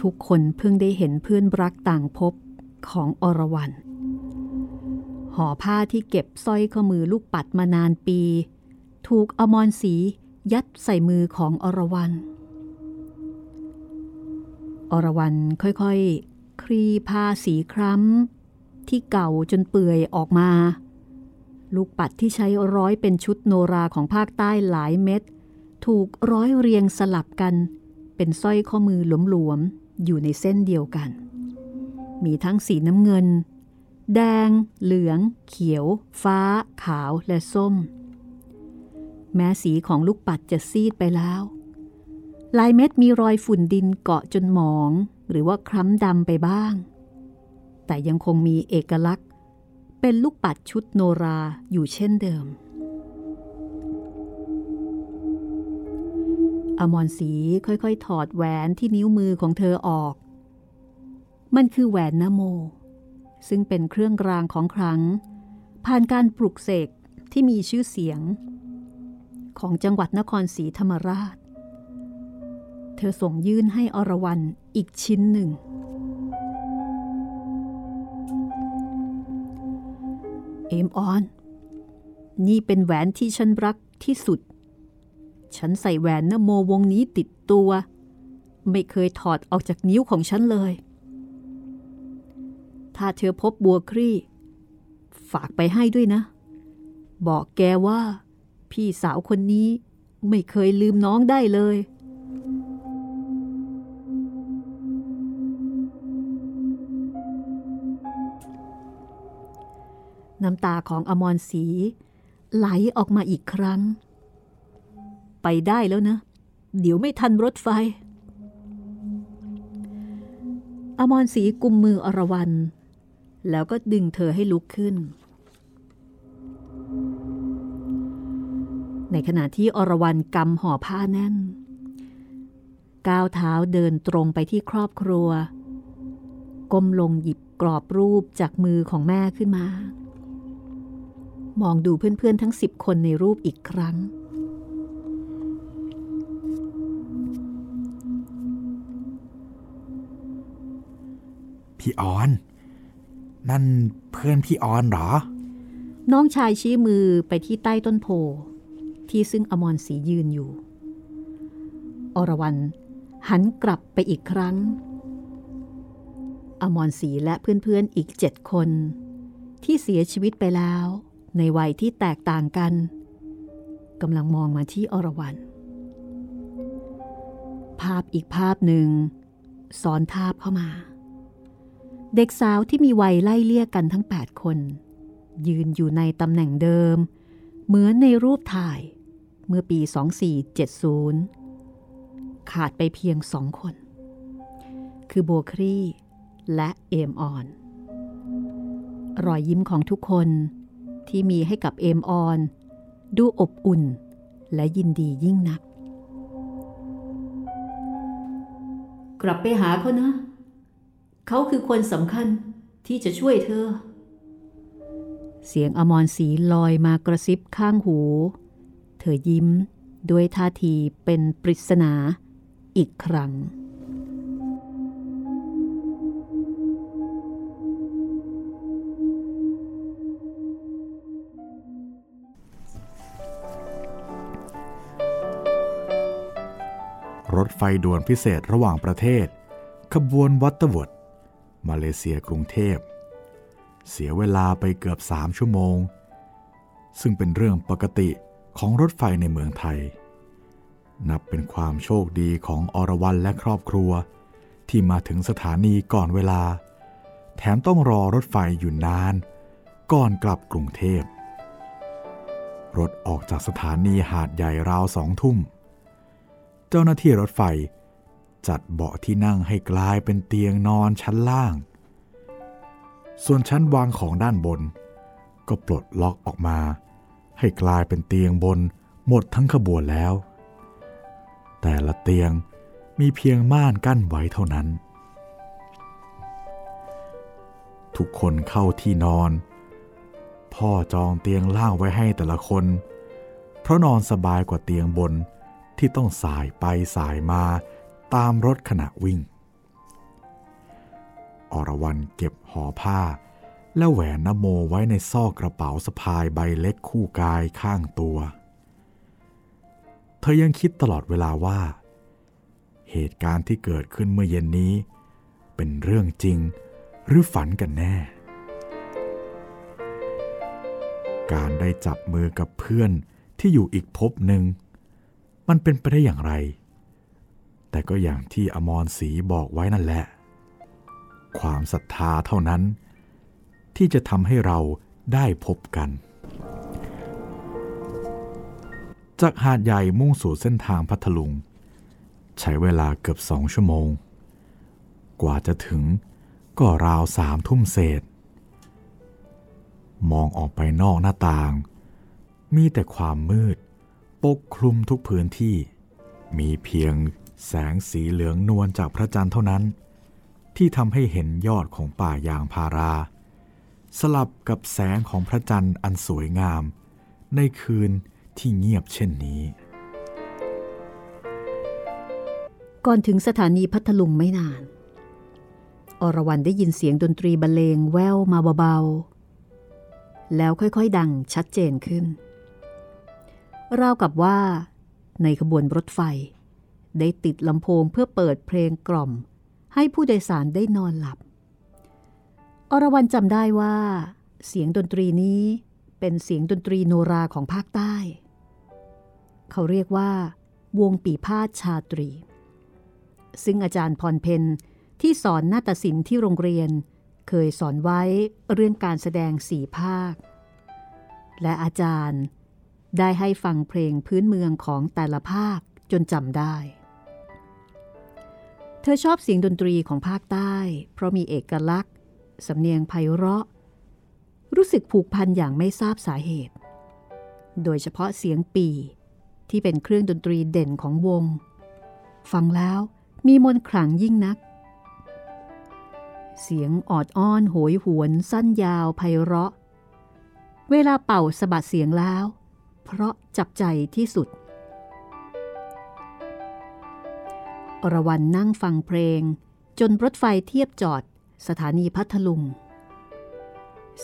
ทุกคนเพิ่งได้เห็นเพื่อนรักต่างพบของอรวรันห่อผ้าที่เก็บสร้อยข้อมือลูกปัดมานานปี ถูกอมรสียัดใส่มือของอรวรัน อรวรันค่อยๆคลี่ผ้าสีคล้ำที่เก่าจนเปื่อยออกมา ลูกปัดที่ใช้ร้อยเป็นชุดโนราของภาคใต้หลายเม็ด ถูกร้อยเรียงสลับกัน เป็นสร้อยข้อมือหลวมๆ อยู่ในเส้นเดียวกัน มีทั้งสีน้ำเงิน แดง เหลือง เขียว ฟ้า ขาวและส้ม แม้สีของลูกปัดจะซีดไปแล้ว ลายเม็ดมีรอยฝุ่นดินเกาะจนหมอง หรือว่าคล้ำดำไปบ้าง แต่ยังคงมีเอกลักษณ์ เป็นลูกปัดชุดโนราอยู่เช่นเดิม อมรสีค่อยๆ ถอดแหวนที่นิ้วมือของเธอออก มันคือแหวนนโม ซึ่งเป็นเครื่องรางของขลังผ่านการปลุกเสกที่มีชื่อเสียง ของจังหวัดนครศรีธรรมราช เธอส่งยื่นให้อรวรันอีกชิ้นหนึ่ง เอมออน นี่เป็นแหวนที่ฉันรักที่สุด ฉันใส่แหวนนโมวงนี้ติดตัว ไม่เคยถอดออกจากนิ้วของฉันเลย ถ้าเธอพบบัวครี่ ฝากไปให้ด้วยนะ บอกแกว่า พี่สาวคนนี้ไม่เคยลืมน้องได้เลย น้ำตาของอมรศรีไหลออกมาอีกครั้ง ไปได้แล้วนะ เดี๋ยวไม่ทันรถไฟ อมรศรีกุมมืออรวรันแล้วก็ดึงเธอให้ลุกขึ้น ในขณะที่อรวรันกำห่อผ้าแน่น ก้าวเท้าเดินตรงไปที่ครอบครัว ก้มลงหยิบกรอบรูปจากมือของแม่ขึ้นมา มองดูเพื่อนๆทั้งสิบคนในรูปอีกครั้ง พี่ออน นั่นเพื่อนพี่ออนเหรอ น้องชายชี้มือไปที่ใต้ต้นโพ ที่ซึ่งอมรศรียืนอยู่ อรวรันหันกลับไปอีกครั้ง อมรศรีและเพื่อนๆอีกเจ็ดคน ที่เสียชีวิตไปแล้ว ในวัยที่แตกต่างกันกำลังมองมาที่อรวรันภาพอีกภาพหนึ่งซ้อนทาบเข้ามา เด็กสาวที่มีวัยไล่เลี่ยกันทั้ง 8 คน ยืนอยู่ในตำแหน่งเดิม เหมือนในรูปถ่ายเมื่อปี 2470 ขาดไปเพียงสองคน คือโบครีและเอมออน รอยยิ้มของทุกคน ที่มีให้กับเอมออน ดูอบอุ่น และยินดียิ่งนัก กลับไปหาเขานะ เขาคือคนสำคัญที่จะช่วยเธอ เสียงอมรศรีลอยมากระซิบข้างหู เธอยิ้มด้วยท่าทีเป็นปริศนาอีกครั้ง รถไฟด่วนพิเศษระหว่างประเทศ ขบวนบัตเตอร์เวิร์ธมาเลเซียกรุงเทพ เสียเวลาไปเกือบสามชั่วโมง ซึ่งเป็นเรื่องปกติของรถไฟในเมืองไทย นับเป็นความโชคดีของอรวรันและครอบครัว ที่มาถึงสถานีก่อนเวลา แถมต้องรอรถไฟอยู่นาน ก่อนกลับกรุงเทพรถออกจากสถานีหาดใหญ่ราวสองทุ่ม เจ้าหน้าที่รถไฟ จัดเบาะที่นั่งให้กลายเป็นเตียงนอนชั้นล่าง ส่วนชั้นวางของด้านบน ก็ปลดล็อกออกมา ให้กลายเป็นเตียงบนหมดทั้งขบวนแล้ว แต่ละเตียงมีเพียงม่านกั้นไว้เท่านั้น ทุกคนเข้าที่นอน พ่อจองเตียงล่างไว้ให้แต่ละคน เพราะนอนสบายกว่าเตียงบน ที่ต้องสายไปสายมาตามรถขณะวิ่ง อรวรันเก็บห่อผ้า และแหวนนโมไว้ในซอกกระเป๋าสะพายใบเล็กคู่กายข้างตัว เธอยังคิดตลอดเวลาว่า เหตุการณ์ที่เกิดขึ้นเมื่อเย็นนี้ เป็นเรื่องจริงหรือฝันกันแน่ การได้จับมือกับเพื่อนที่อยู่อีกภพหนึ่ง มันเป็นไปได้อย่างไร แต่ก็อย่างที่อมรศรีบอกไว้นั่นแหละ ความศรัทธาเท่านั้น ที่จะทำให้เราได้พบกัน จากหาดใหญ่มุ่งสู่เส้นทางพัทลุง ใช้เวลาเกือบสองชั่วโมง กว่าจะถึงก็ราวสามทุ่มเศษ มองออกไปนอกหน้าต่าง มีแต่ความมืด ปกคลุมทุกพื้นที่ มีเพียงแสงสีเหลืองนวลจากพระจันทร์เท่านั้น ที่ทำให้เห็นยอดของป่ายางพารา สลับกับแสงของพระจันทร์อันสวยงาม ในคืนที่เงียบเช่นนี้ ก่อนถึงสถานีพัทลุงไม่นาน อรวรันได้ยินเสียงดนตรีบรรเลงแว่วมาเบาๆ แล้วค่อยๆ ดังชัดเจนขึ้น ราวกับว่า ในขบวนรถไฟ ได้ติดลำโพงเพื่อเปิดเพลงกล่อม ให้ผู้โดยสารได้นอนหลับ อรวรันจำได้ว่า เสียงดนตรีนี้เป็นเสียงดนตรีโนราของภาคใต้ เขาเรียกว่า วงปีพาดชาตรี ซึ่งอาจารย์พรเพนที่สอนนาฏศิลป์ที่โรงเรียน เคยสอนไว้เรื่องการแสดงสี่ภาค และอาจารย์ ได้ให้ฟังเพลงพื้นเมืองของแต่ละภาคจนจำได้ เธอชอบเสียงดนตรีของภาคใต้ เพราะมีเอกลักษณ์ สำเนียงไพเราะ รู้สึกผูกพันอย่างไม่ทราบสาเหตุ โดยเฉพาะเสียงปีที่เป็นเครื่องดนตรีเด่นของวง ฟังแล้วมีมนต์ขลังยิ่งนัก เสียงออดอ้อนโหยหวน สั้นยาวไพเราะ เวลาเป่าสะบัดเสียงแล้ว เพราะจับใจที่สุด อรวรันนั่งฟังเพลง จนรถไฟเทียบจอดสถานีพัทลุง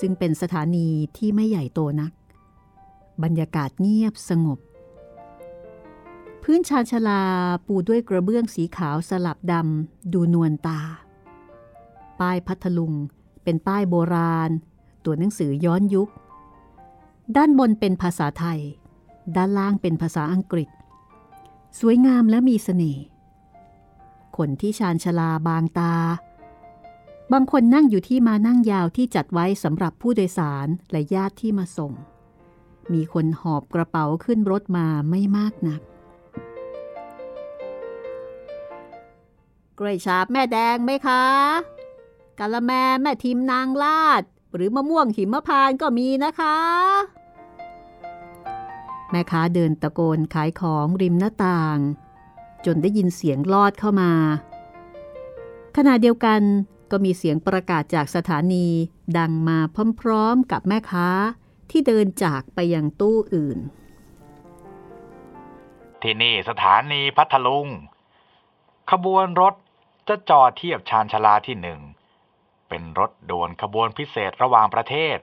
ซึ่งเป็นสถานีที่ไม่ใหญ่โตนัก บรรยากาศเงียบสงบ พื้นชานชาลาปูด้วยกระเบื้องสีขาวสลับดำดูนวลตา ป้ายพัทลุงเป็นป้ายโบราณ ตัวหนังสือย้อนยุค ด้านบนเป็นภาษาไทย ด้านล่างเป็นภาษาอังกฤษ สวยงามและมีเสน่ห์คนที่ชานชลาบางตา บางคนนั่งอยู่ที่มานั่งยาวที่จัดไว้สำหรับผู้โดยสารและญาติที่มาส่ง มีคนหอบกระเป๋าขึ้นรถมาไม่มากนักกล้วยฉาบแม่แดงไหมคะกะละแมแม่ทิมนางลาด หรือมะม่วงหิมพานต์ก็มีนะคะ แม่ค้าเดินตะโกนขายของริมหน้าต่าง จนได้ยินเสียงลอดเข้ามา ขณะเดียวกันก็มีเสียงประกาศจากสถานีดังมาพร้อมๆกับแม่ค้าที่เดินจากไปยังตู้อื่น ที่นี่สถานีพัทลุง ขบวนรถจะจอดเทียบชานชาลาที่หนึ่ง เป็นรถด่วนขบวนพิเศษระหว่างประเทศ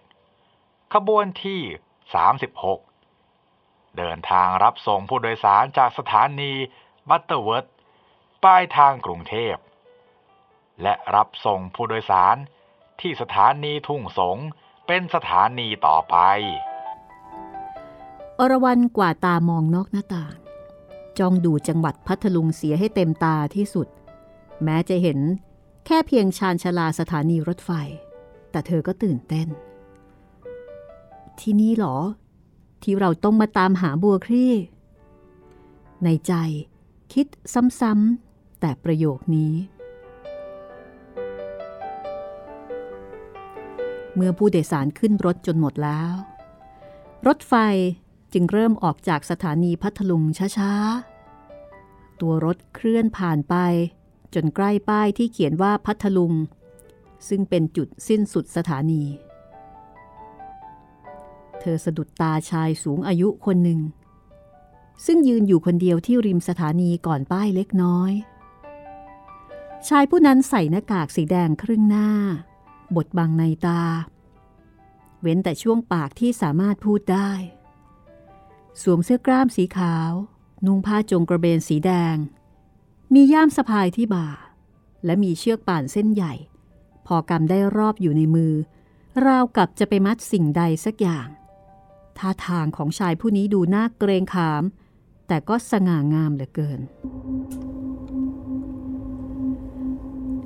ขบวนที่ 36 เดินทางรับส่งผู้โดยสารจากสถานีบัตเตอร์เวิร์ธปลายทางกรุงเทพ และรับส่งผู้โดยสารที่สถานีทุ่งสงเป็นสถานีต่อไป อรวรันกว่าตามองนอกหน้าต่าง จ้องดูจังหวัดพัทลุงเสียให้เต็มตาที่สุด แม้จะเห็น แค่เพียงชานชาลาสถานีรถไฟ แต่เธอก็ตื่นเต้น ที่นี่หรอ ที่เราต้องมาตามหาบัวครี่ ในใจคิดซ้ำๆแต่ประโยคนี้ เมื่อผู้โดยสารขึ้นรถจนหมดแล้ว รถไฟจึงเริ่มออกจากสถานีพัทลุงช้าๆ ตัวรถเคลื่อนผ่านไป จนใกล้ป้ายที่เขียนว่าพัทลุง ซึ่งเป็นจุดสิ้นสุดสถานี เธอสะดุดตาชายสูงอายุคนหนึ่ง ซึ่งยืนอยู่คนเดียวที่ริมสถานีก่อนป้ายเล็กน้อย ชายผู้นั้นใส่หน้ากากสีแดงครึ่งหน้า บดบังในตา เว้นแต่ช่วงปากที่สามารถพูดได้ สวมเสื้อกล้ามสีขาว นุ่งผ้าจงกระเบนสีแดง มีย่ามสะพายที่บ่า และมีเชือกป่านเส้นใหญ่ พอกำได้รอบอยู่ในมือ ราวกับจะไปมัดสิ่งใดสักอย่าง ท่าทางของชายผู้นี้ดูน่าเกรงขาม แต่ก็สง่างามเหลือเกิน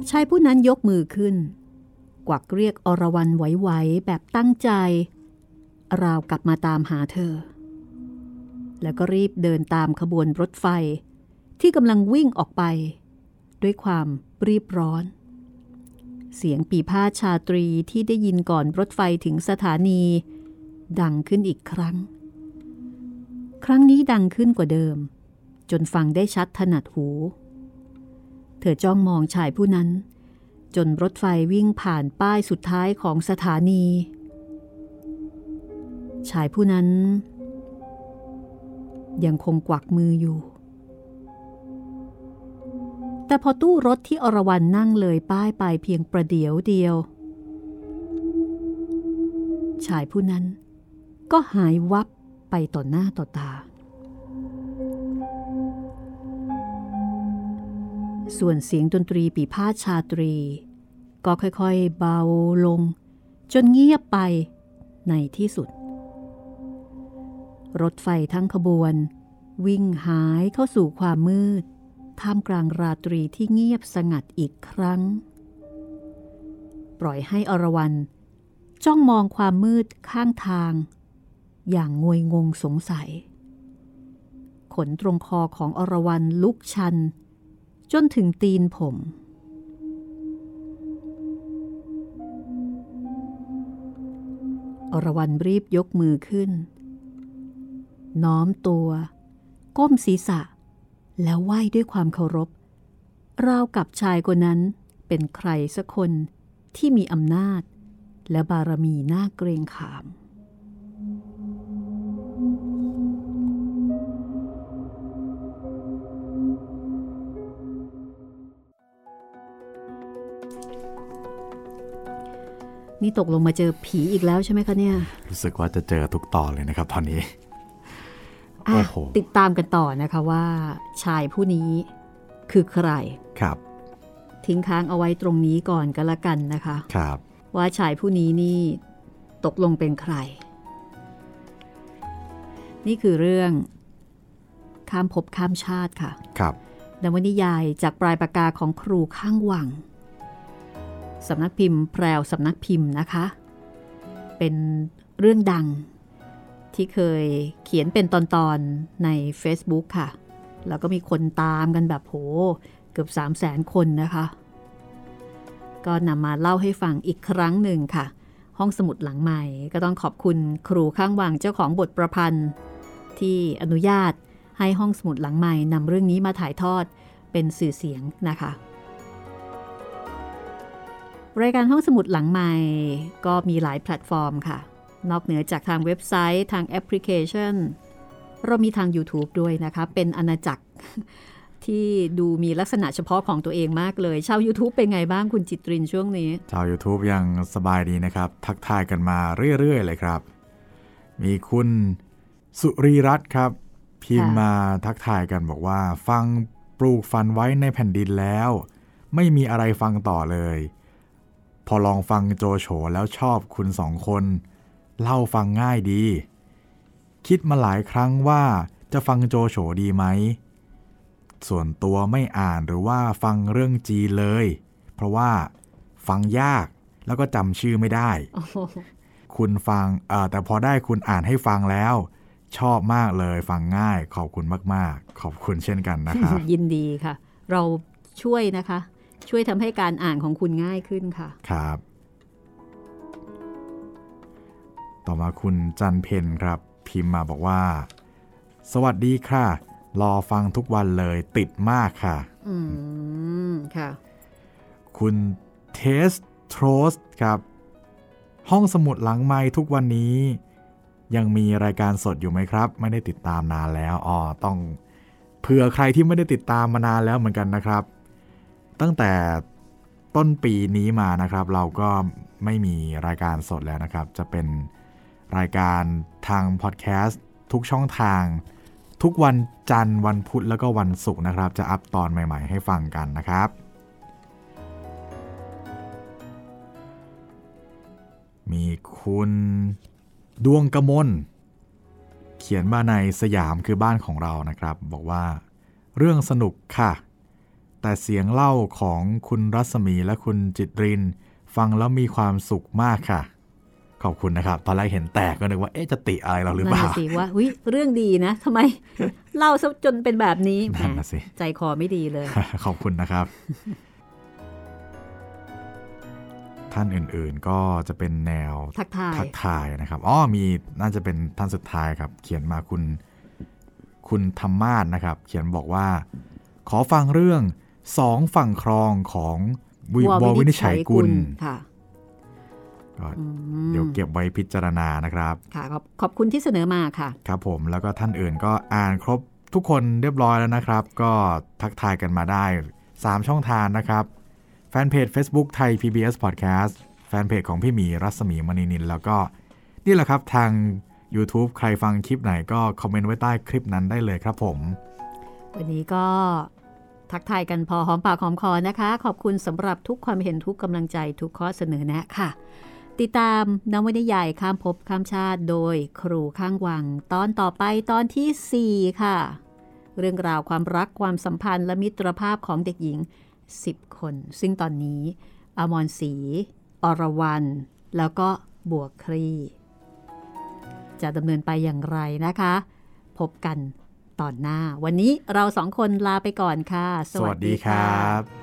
ชายผู้นั้นยกมือขึ้น กวักเรียกอรวรันไหวๆแบบตั้งใจ ราวกลับมาตามหาเธอ แล้วก็รีบเดินตามขบวนรถไฟ ที่กำลังวิ่งออกไป ด้วยความรีบร้อน เสียงปีพาชาตรีที่ได้ยินก่อนรถไฟถึงสถานี ดังขึ้นอีกครั้ง ครั้งนี้ดังขึ้นกว่าเดิม จนฟังได้ชัดถนัดหู เธอจ้องมองชายผู้นั้น จนรถไฟวิ่งผ่านป้ายสุดท้ายของสถานี ชายผู้นั้น ยังคงกวักมืออยู่ แต่พอตู้รถที่อรวรันนั่งเลยป้ายไปเพียงประเดี๋ยวเดียว ชายผู้นั้นก็หายวับไปต่อหน้าต่อตา ส่วนเสียงดนตรีปีพาดชาตรี ก็ค่อยๆเบาลง จนเงียบไปในที่สุด รถไฟทั้งขบวน วิ่งหายเข้าสู่ความมืด ท่ามกลางราตรีที่เงียบสงัดอีกครั้ง ปล่อยให้อรวรันจ้องมองความมืดข้างทาง อย่างงวยงงสงสัย ขนตรงคอของอรวรันลุกชัน จนถึงตีนผม อรวรันรีบยกมือขึ้น น้อมตัว ก้มศีรษะ แล้วไหว้ด้วยความเคารพราวกับชายคนนั้นเป็นใครสักคนที่มีอำนาจ และบารมีน่าเกรงขาม นี่ตกลงมาเจอผีอีกแล้วใช่ไหมคะเนี่ย รู้สึกว่าจะเจอทุกตอนเลยนะครับตอนนี้ ติดตามกันต่อนะคะว่าชายผู้นี้คือใครครับ ทิ้งค้างเอาไว้ตรงนี้ก่อนก็แล้วกันนะคะครับ ว่าชายผู้นี้นี่ตกลงเป็นใคร นี่คือเรื่อง ข้ามภพข้ามชาติค่ะ ครับนวนิยายจากปลายปากกาของครูข้างวังสำนักพิมพ์แพรวสำนักพิมพ์นะคะ เป็นเรื่องดัง ที่เคยเขียนเป็นตอนๆใน Facebook ค่ะ แล้วก็มีคนตามกันแบบโหเกือบ 3 0 0แสนคนนะคะ ก็นำมาเล่าให้ฟังอีกครั้งหนึ่งค่ะ ห้องสมุดหลังใหม่ก็ต้องขอบคุณครูข้างวังเจ้าของบทประพันธ์ ที่อนุญาตให้ห้องสมุดหลังใหม่นำเรื่องนี้มาถ่ายทอดเป็นสื่อเสียงนะคะ รายการห้องสมุดหลังใหม่ก็มีหลายแพลตฟอร์มค่ะ นอกเหนือจากทางเว็บไซต์ทางแอปพลิเคชัน เรามีทาง YouTube ด้วยนะคะ เป็นอาณาจักรที่ดูมีลักษณะเฉพาะของตัวเองมากเลย ชาว YouTube เป็นไงบ้างคุณจิตรินช่วงนี้ ชาว YouTube ยังสบายดีนะครับ ทักทายกันมาเรื่อย ๆ เลยครับ มีคุณสุรีรัตน์ครับ พิมพ์ค่ะมาทักทายกันบอกว่า ฟังปลูกฟันไว้ในแผ่นดินแล้ว ไม่มีอะไรฟังต่อเลย พอลองฟังโจโฉแล้วชอบคุณสองคน เล่าฟังง่ายดี คิดมาหลายครั้งว่าจะฟังโจโฉดีไหม ส่วนตัวไม่อ่านหรือว่าฟังเรื่องจีนเลย เพราะว่าฟังยากแล้วก็จำชื่อไม่ได้โอ้โหคุณฟังเอ่อแต่พอได้คุณอ่านให้ฟังแล้ว ชอบมากเลยฟังง่าย ขอบคุณมาก ๆ ขอบคุณเช่นกันนะครับยินดีค่ะ เราช่วยนะคะ ช่วยทำให้การอ่านของคุณง่ายขึ้นค่ะ ครับ ต่อมาคุณจันเพนครับ พิมพ์มาบอกว่า สวัสดีค่ะ รอฟังทุกวันเลยติดมากค่ะ อืม ค่ะ คุณเทสโทรสครับ ห้องสมุดหลังไม้ทุกวันนี้ ยังมีรายการสดอยู่ไหมครับ ไม่ได้ติดตามนานแล้วอ๋อต้องเผื่อใครที่ไม่ได้ติดตามมานานแล้วเหมือนกันนะครับ ตั้งแต่ต้นปีนี้มานะครับ เราก็ไม่มีรายการสดแล้วนะครับ จะเป็น รายการทางพอดแคสต์ทุกช่องทาง ทุกวันจันทร์วันพุธแล้วก็วันศุกร์นะครับ จะอัปตอนใหม่ ๆ ให้ฟังกันนะครับ มีคุณดวงกระมลเขียนมาในสยามคือบ้านของเรานะครับ บอกว่า เรื่องสนุกค่ะ แต่เสียงเล่าของคุณรัศมีและคุณจิตริน ฟังแล้วมีความสุขมากค่ะ ขอบคุณนะครับ ตอนแรกเห็นแตกก็นึกว่า เอ๊ะ จะติอะไรเราหรือเปนั่นล่าน่ะสิว่าวิเรื่องดีนะทำไม เล่าซะจนเป็นแบบนี้แหมนั่นน่ะสิใจคอไม่ดีเลย ขอบคุณนะครับ ท่านอื่นๆก็จะเป็นแนวทักทายทักทายนะครับอ๋อมีน่าจะเป็นท่านสุดท้ายครับ เขียนมาคุณ คุณธรรมาสนะครับ เขียนบอกว่า ขอฟังเรื่องสองฝั่งครองของวิวววินิจฉัยกุลค่ะ ก็อืมเดี๋ยวเก็บไว้พิจารณานะครับค่ะขอบขอบคุณที่เสนอมาค่ะ ครับผมแล้วก็ท่านอื่นก็อ่านครบทุกคนเรียบร้อยแล้วนะครับ ก็ทักทายกันมาได้ 3 ช่องทางนะครับ แฟนเพจ Facebook ไทย PBS Podcast แฟนเพจของพี่หมีรัศมีมณีนิน แล้วก็นี่แหละครับทาง YouTube ใครฟังคลิปไหนก็คอมเมนต์ไว้ใต้คลิปนั้นได้เลยครับผม วันนี้ก็ทักทายกันพอหอมปากหอมคอนะคะ ขอบคุณสำหรับทุกความเห็นทุกกำลังใจทุกข้อเสนอแนะค่ะ ติดตามนวนิยายข้ามภพข้ามชาติโดยครูข้างวัง ตอนต่อไปตอนทีสี่ 4 ค่ะ เรื่องราวความรักความสัมพันธ์และมิตรภาพของเด็กหญิง 10 คน ซึ่งตอนนี้ อมรศรีอรวรรณแล้วก็บวกครี จะดำเนินไปอย่างไรนะคะ พบกันตอนหน้า วันนี้เราสองคนลาไปก่อนค่ะ สวัสดีครับ